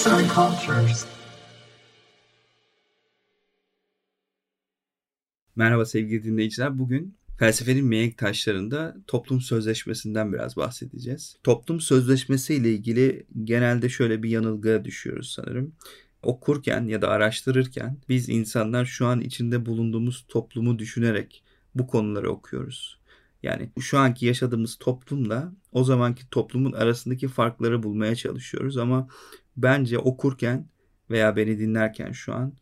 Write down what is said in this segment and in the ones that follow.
Arts and Cultures. Merhaba sevgili dinleyiciler. Bugün felsefenin mihenk taşlarında toplum sözleşmesinden biraz bahsedeceğiz. Toplum sözleşmesi ile ilgili genelde şöyle bir yanılgıya düşüyoruz sanırım. Okurken ya da araştırırken biz insanlar şu an içinde bulunduğumuz toplumu düşünerek bu konuları okuyoruz. Yani şu anki yaşadığımız toplumla o zamanki toplumun arasındaki farkları bulmaya çalışıyoruz ama bence okurken veya beni dinlerken şu an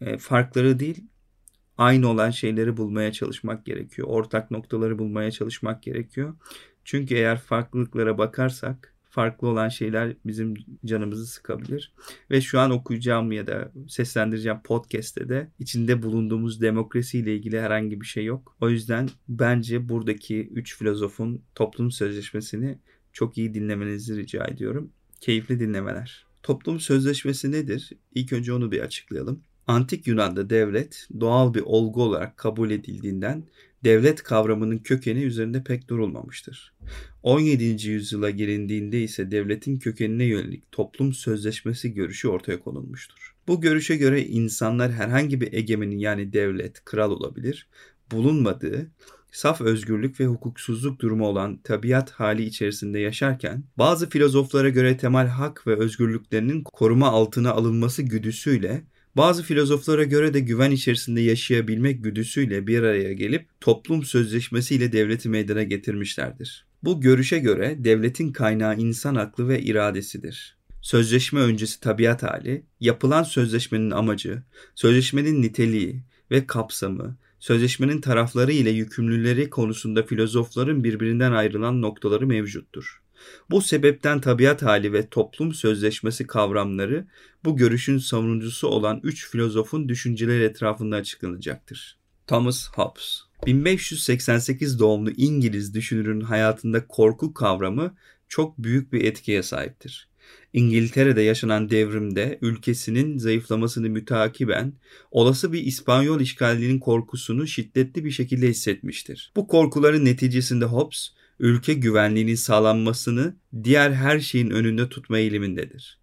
e, farkları değil aynı olan şeyleri bulmaya çalışmak gerekiyor. Ortak noktaları bulmaya çalışmak gerekiyor. Çünkü eğer farklılıklara bakarsak farklı olan şeyler bizim canımızı sıkabilir. Ve şu an okuyacağım ya da seslendireceğim podcast'te de içinde bulunduğumuz demokrasiyle ilgili herhangi bir şey yok. O yüzden bence buradaki üç filozofun toplum sözleşmesini çok iyi dinlemenizi rica ediyorum. Keyifli dinlemeler. Toplum sözleşmesi nedir? İlk önce onu bir açıklayalım. Antik Yunan'da devlet doğal bir olgu olarak kabul edildiğinden devlet kavramının kökeni üzerinde pek durulmamıştır. 17. yüzyıla gelindiğinde ise devletin kökenine yönelik toplum sözleşmesi görüşü ortaya konulmuştur. Bu görüşe göre insanlar herhangi bir egemenin yani devlet, kral olabilir, bulunmadığı saf özgürlük ve hukuksuzluk durumu olan tabiat hali içerisinde yaşarken bazı filozoflara göre temel hak ve özgürlüklerinin koruma altına alınması güdüsüyle bazı filozoflara göre de güven içerisinde yaşayabilmek güdüsüyle bir araya gelip toplum sözleşmesiyle devleti meydana getirmişlerdir. Bu görüşe göre devletin kaynağı insan aklı ve iradesidir. Sözleşme öncesi tabiat hali, yapılan sözleşmenin amacı, sözleşmenin niteliği ve kapsamı, sözleşmenin tarafları ile yükümlüleri konusunda filozofların birbirinden ayrılan noktaları mevcuttur. Bu sebepten tabiat hali ve toplum sözleşmesi kavramları bu görüşün savunucusu olan üç filozofun düşünceleri etrafında açıklanacaktır. Thomas Hobbes 1588 doğumlu İngiliz düşünürün hayatında korku kavramı çok büyük bir etkiye sahiptir. İngiltere'de yaşanan devrimde ülkesinin zayıflamasını mütakiben olası bir İspanyol işgalinin korkusunu şiddetli bir şekilde hissetmiştir. Bu korkuların neticesinde Hobbes ülke güvenliğinin sağlanmasını diğer her şeyin önünde tutma eğilimindedir.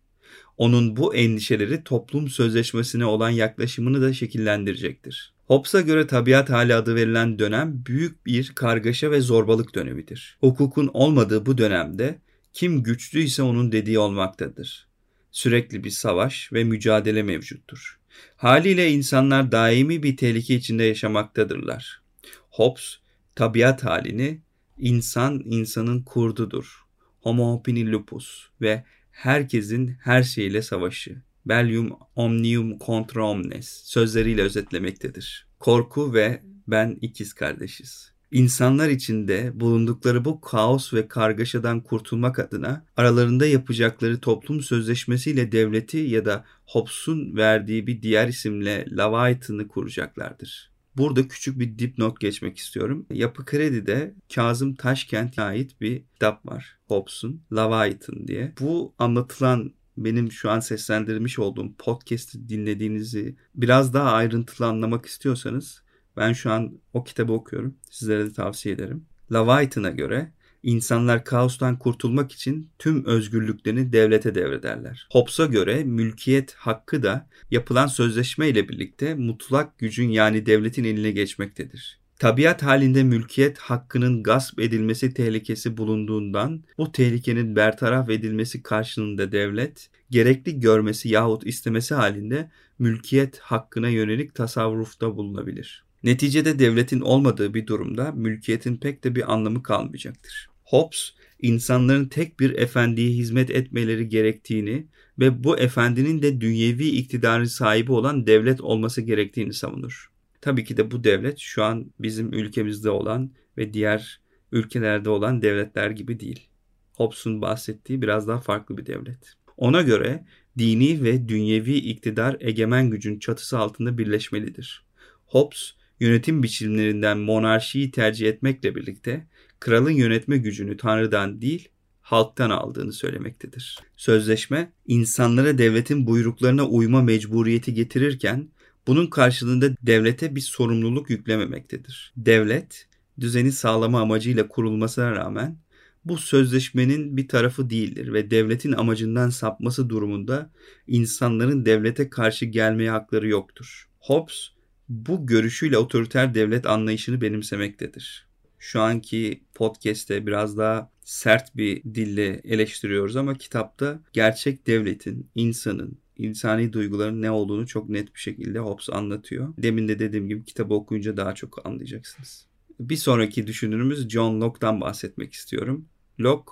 Onun bu endişeleri toplum sözleşmesine olan yaklaşımını da şekillendirecektir. Hobbes'a göre tabiat hali adı verilen dönem büyük bir kargaşa ve zorbalık dönemidir. Hukukun olmadığı bu dönemde kim güçlüyse onun dediği olmaktadır. Sürekli bir savaş ve mücadele mevcuttur. Haliyle insanlar daimi bir tehlike içinde yaşamaktadırlar. Hobbes tabiat halini İnsan insanın kurdudur. Homo homini lupus ve herkesin her şeyle savaşı. Bellium omnium contra omnes sözleriyle özetlemektedir. Korku ve ben ikiz kardeşiz. İnsanlar içinde bulundukları bu kaos ve kargaşadan kurtulmak adına aralarında yapacakları toplum sözleşmesiyle devleti ya da Hobbes'un verdiği bir diğer isimle Leviathan'ı kuracaklardır. Burada küçük bir dipnot geçmek istiyorum. Yapı Kredi'de Kazım Taşkent'e ait bir kitap var. Hobbes'un Leviathan diye. Bu anlatılan benim şu an seslendirmiş olduğum podcast'i dinlediğinizi biraz daha ayrıntılı anlamak istiyorsanız ben şu an o kitabı okuyorum. Sizlere de tavsiye ederim. Leviathan'a göre İnsanlar kaostan kurtulmak için tüm özgürlüklerini devlete devrederler. Hobbes'a göre mülkiyet hakkı da yapılan sözleşme ile birlikte mutlak gücün yani devletin eline geçmektedir. Tabiat halinde mülkiyet hakkının gasp edilmesi tehlikesi bulunduğundan bu tehlikenin bertaraf edilmesi karşılığında devlet gerekli görmesi yahut istemesi halinde mülkiyet hakkına yönelik tasarrufta bulunabilir. Neticede devletin olmadığı bir durumda mülkiyetin pek de bir anlamı kalmayacaktır. Hobbes insanların tek bir efendiye hizmet etmeleri gerektiğini ve bu efendinin de dünyevi iktidarın sahibi olan devlet olması gerektiğini savunur. Tabii ki de bu devlet şu an bizim ülkemizde olan ve diğer ülkelerde olan devletler gibi değil. Hobbes'un bahsettiği biraz daha farklı bir devlet. Ona göre dini ve dünyevi iktidar egemen gücün çatısı altında birleşmelidir. Hobbes yönetim biçimlerinden monarşiyi tercih etmekle birlikte kralın yönetme gücünü tanrıdan değil halktan aldığını söylemektedir. Sözleşme insanlara devletin buyruklarına uyma mecburiyeti getirirken bunun karşılığında devlete bir sorumluluk yüklememektedir. Devlet düzeni sağlama amacıyla kurulmasına rağmen bu sözleşmenin bir tarafı değildir ve devletin amacından sapması durumunda insanların devlete karşı gelmeye hakları yoktur. Hobbes bu görüşüyle otoriter devlet anlayışını benimsemektedir. Şu anki podcast'te biraz daha sert bir dille eleştiriyoruz ama kitapta gerçek devletin, insanın, insani duyguların ne olduğunu çok net bir şekilde Hobbes anlatıyor. Demin de dediğim gibi kitabı okuyunca daha çok anlayacaksınız. Bir sonraki düşünürümüz John Locke'dan bahsetmek istiyorum. Locke,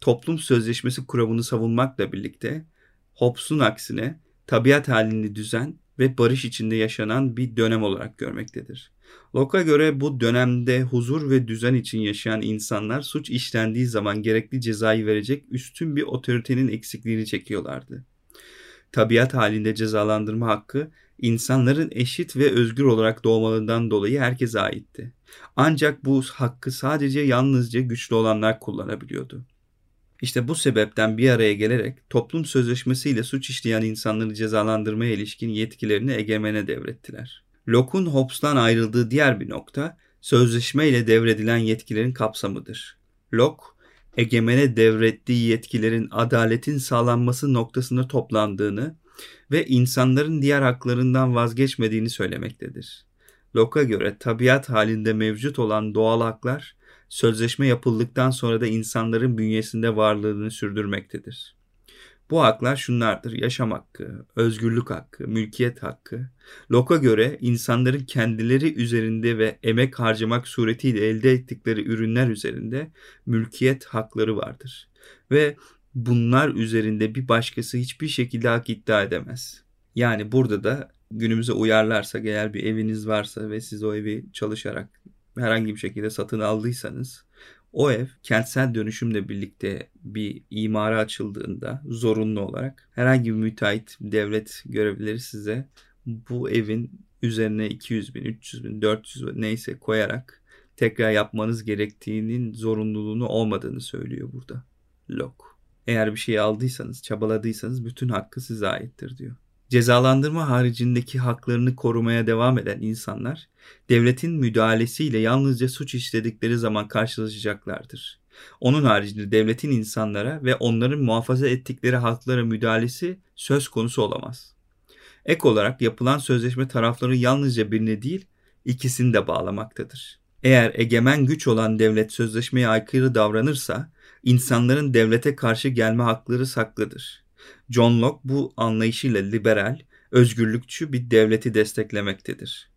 toplum sözleşmesi kuramını savunmakla birlikte Hobbes'un aksine tabiat halini düzen ve barış içinde yaşanan bir dönem olarak görmektedir. Locke'a göre bu dönemde huzur ve düzen için yaşayan insanlar suç işlendiği zaman gerekli cezayı verecek üstün bir otoritenin eksikliğini çekiyorlardı. Tabiat halinde cezalandırma hakkı insanların eşit ve özgür olarak doğmalarından dolayı herkese aitti. Ancak bu hakkı sadece yalnızca güçlü olanlar kullanabiliyordu. İşte bu sebepten bir araya gelerek toplum sözleşmesiyle suç işleyen insanları cezalandırmaya ilişkin yetkilerini egemene devrettiler. Locke'un Hobbes'tan ayrıldığı diğer bir nokta sözleşme ile devredilen yetkilerin kapsamıdır. Locke, egemene devrettiği yetkilerin adaletin sağlanması noktasında toplandığını ve insanların diğer haklarından vazgeçmediğini söylemektedir. Locke'a göre tabiat halinde mevcut olan doğal haklar sözleşme yapıldıktan sonra da insanların bünyesinde varlığını sürdürmektedir. Bu haklar şunlardır. Yaşam hakkı, özgürlük hakkı, mülkiyet hakkı. Locke'a göre insanların kendileri üzerinde ve emek harcamak suretiyle elde ettikleri ürünler üzerinde mülkiyet hakları vardır. Ve bunlar üzerinde bir başkası hiçbir şekilde hak iddia edemez. Yani burada da günümüze uyarlarsak eğer bir eviniz varsa ve siz o evi çalışarak herhangi bir şekilde satın aldıysanız o ev kentsel dönüşümle birlikte bir imara açıldığında zorunlu olarak herhangi bir müteahhit devlet görevlileri size bu evin üzerine 200 bin, 300 bin, 400 bin neyse koyarak tekrar yapmanız gerektiğinin zorunluluğunu olmadığını söylüyor burada Locke. Eğer bir şey aldıysanız, çabaladıysanız bütün hakkı size aittir diyor. Cezalandırma haricindeki haklarını korumaya devam eden insanlar devletin müdahalesiyle yalnızca suç işledikleri zaman karşılaşacaklardır. Onun haricinde devletin insanlara ve onların muhafaza ettikleri haklara müdahalesi söz konusu olamaz. Ek olarak yapılan sözleşme tarafları yalnızca birini değil, ikisini de bağlamaktadır. Eğer egemen güç olan devlet sözleşmeye aykırı davranırsa, insanların devlete karşı gelme hakları saklıdır. John Locke bu anlayışıyla liberal, özgürlükçü bir devleti desteklemektedir.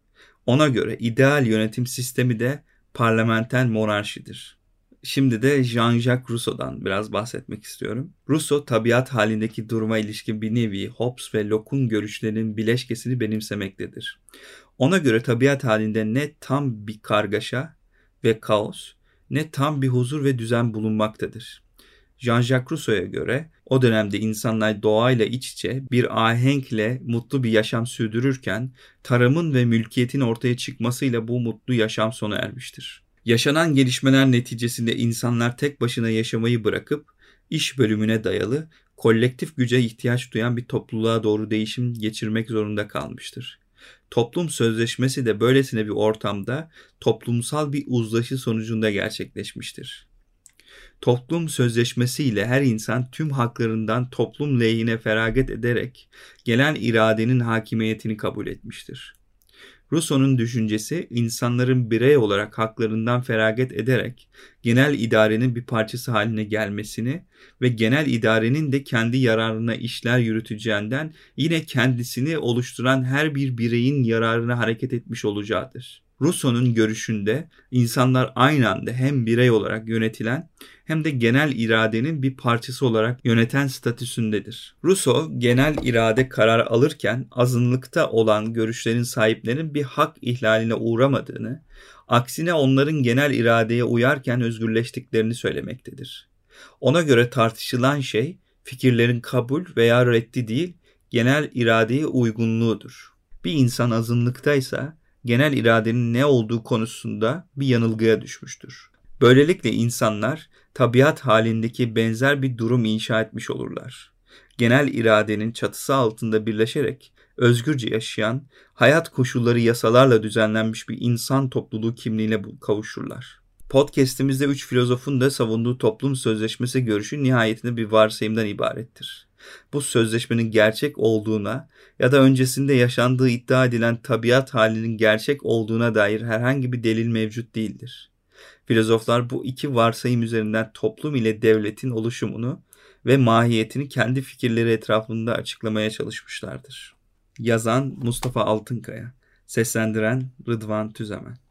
Ona göre ideal yönetim sistemi de parlamenter monarşidir. Şimdi de Jean-Jacques Rousseau'dan biraz bahsetmek istiyorum. Rousseau tabiat halindeki duruma ilişkin bir nevi Hobbes ve Locke'un görüşlerinin bileşkesini benimsemektedir. Ona göre tabiat halinde ne tam bir kargaşa ve kaos ne tam bir huzur ve düzen bulunmaktadır. Jean-Jacques Rousseau'ya göre o dönemde insanlar doğayla iç içe bir ahenkle mutlu bir yaşam sürdürürken tarımın ve mülkiyetin ortaya çıkmasıyla bu mutlu yaşam sona ermiştir. Yaşanan gelişmeler neticesinde insanlar tek başına yaşamayı bırakıp iş bölümüne dayalı kolektif güce ihtiyaç duyan bir topluluğa doğru değişim geçirmek zorunda kalmıştır. Toplum sözleşmesi de böylesine bir ortamda toplumsal bir uzlaşı sonucunda gerçekleşmiştir. Toplum sözleşmesi ile her insan tüm haklarından toplum lehine feragat ederek gelen iradenin hakimiyetini kabul etmiştir. Rousseau'nun düşüncesi insanların birey olarak haklarından feragat ederek genel idarenin bir parçası haline gelmesini ve genel idarenin de kendi yararına işler yürüteceğinden yine kendisini oluşturan her bir bireyin yararına hareket etmiş olacağıdır. Rousseau'nun görüşünde insanlar aynı anda hem birey olarak yönetilen hem de genel iradenin bir parçası olarak yöneten statüsündedir. Rousseau genel irade karar alırken azınlıkta olan görüşlerin sahiplerinin bir hak ihlaline uğramadığını, aksine onların genel iradeye uyarken özgürleştiklerini söylemektedir. Ona göre tartışılan şey fikirlerin kabul veya reddi değil, genel iradeye uygunluğudur. Bir insan azınlıktaysa genel iradenin ne olduğu konusunda bir yanılgıya düşmüştür. Böylelikle insanlar tabiat halindeki benzer bir durum inşa etmiş olurlar. Genel iradenin çatısı altında birleşerek özgürce yaşayan, hayat koşulları yasalarla düzenlenmiş bir insan topluluğu kimliğine kavuşurlar. Podcast'imizde üç filozofun da savunduğu toplum sözleşmesi görüşü nihayetinde bir varsayımdan ibarettir. Bu sözleşmenin gerçek olduğuna ya da öncesinde yaşandığı iddia edilen tabiat halinin gerçek olduğuna dair herhangi bir delil mevcut değildir. Filozoflar bu iki varsayım üzerinden toplum ile devletin oluşumunu ve mahiyetini kendi fikirleri etrafında açıklamaya çalışmışlardır. Yazan Mustafa Altınkaya, seslendiren Rıdvan Tüzemen.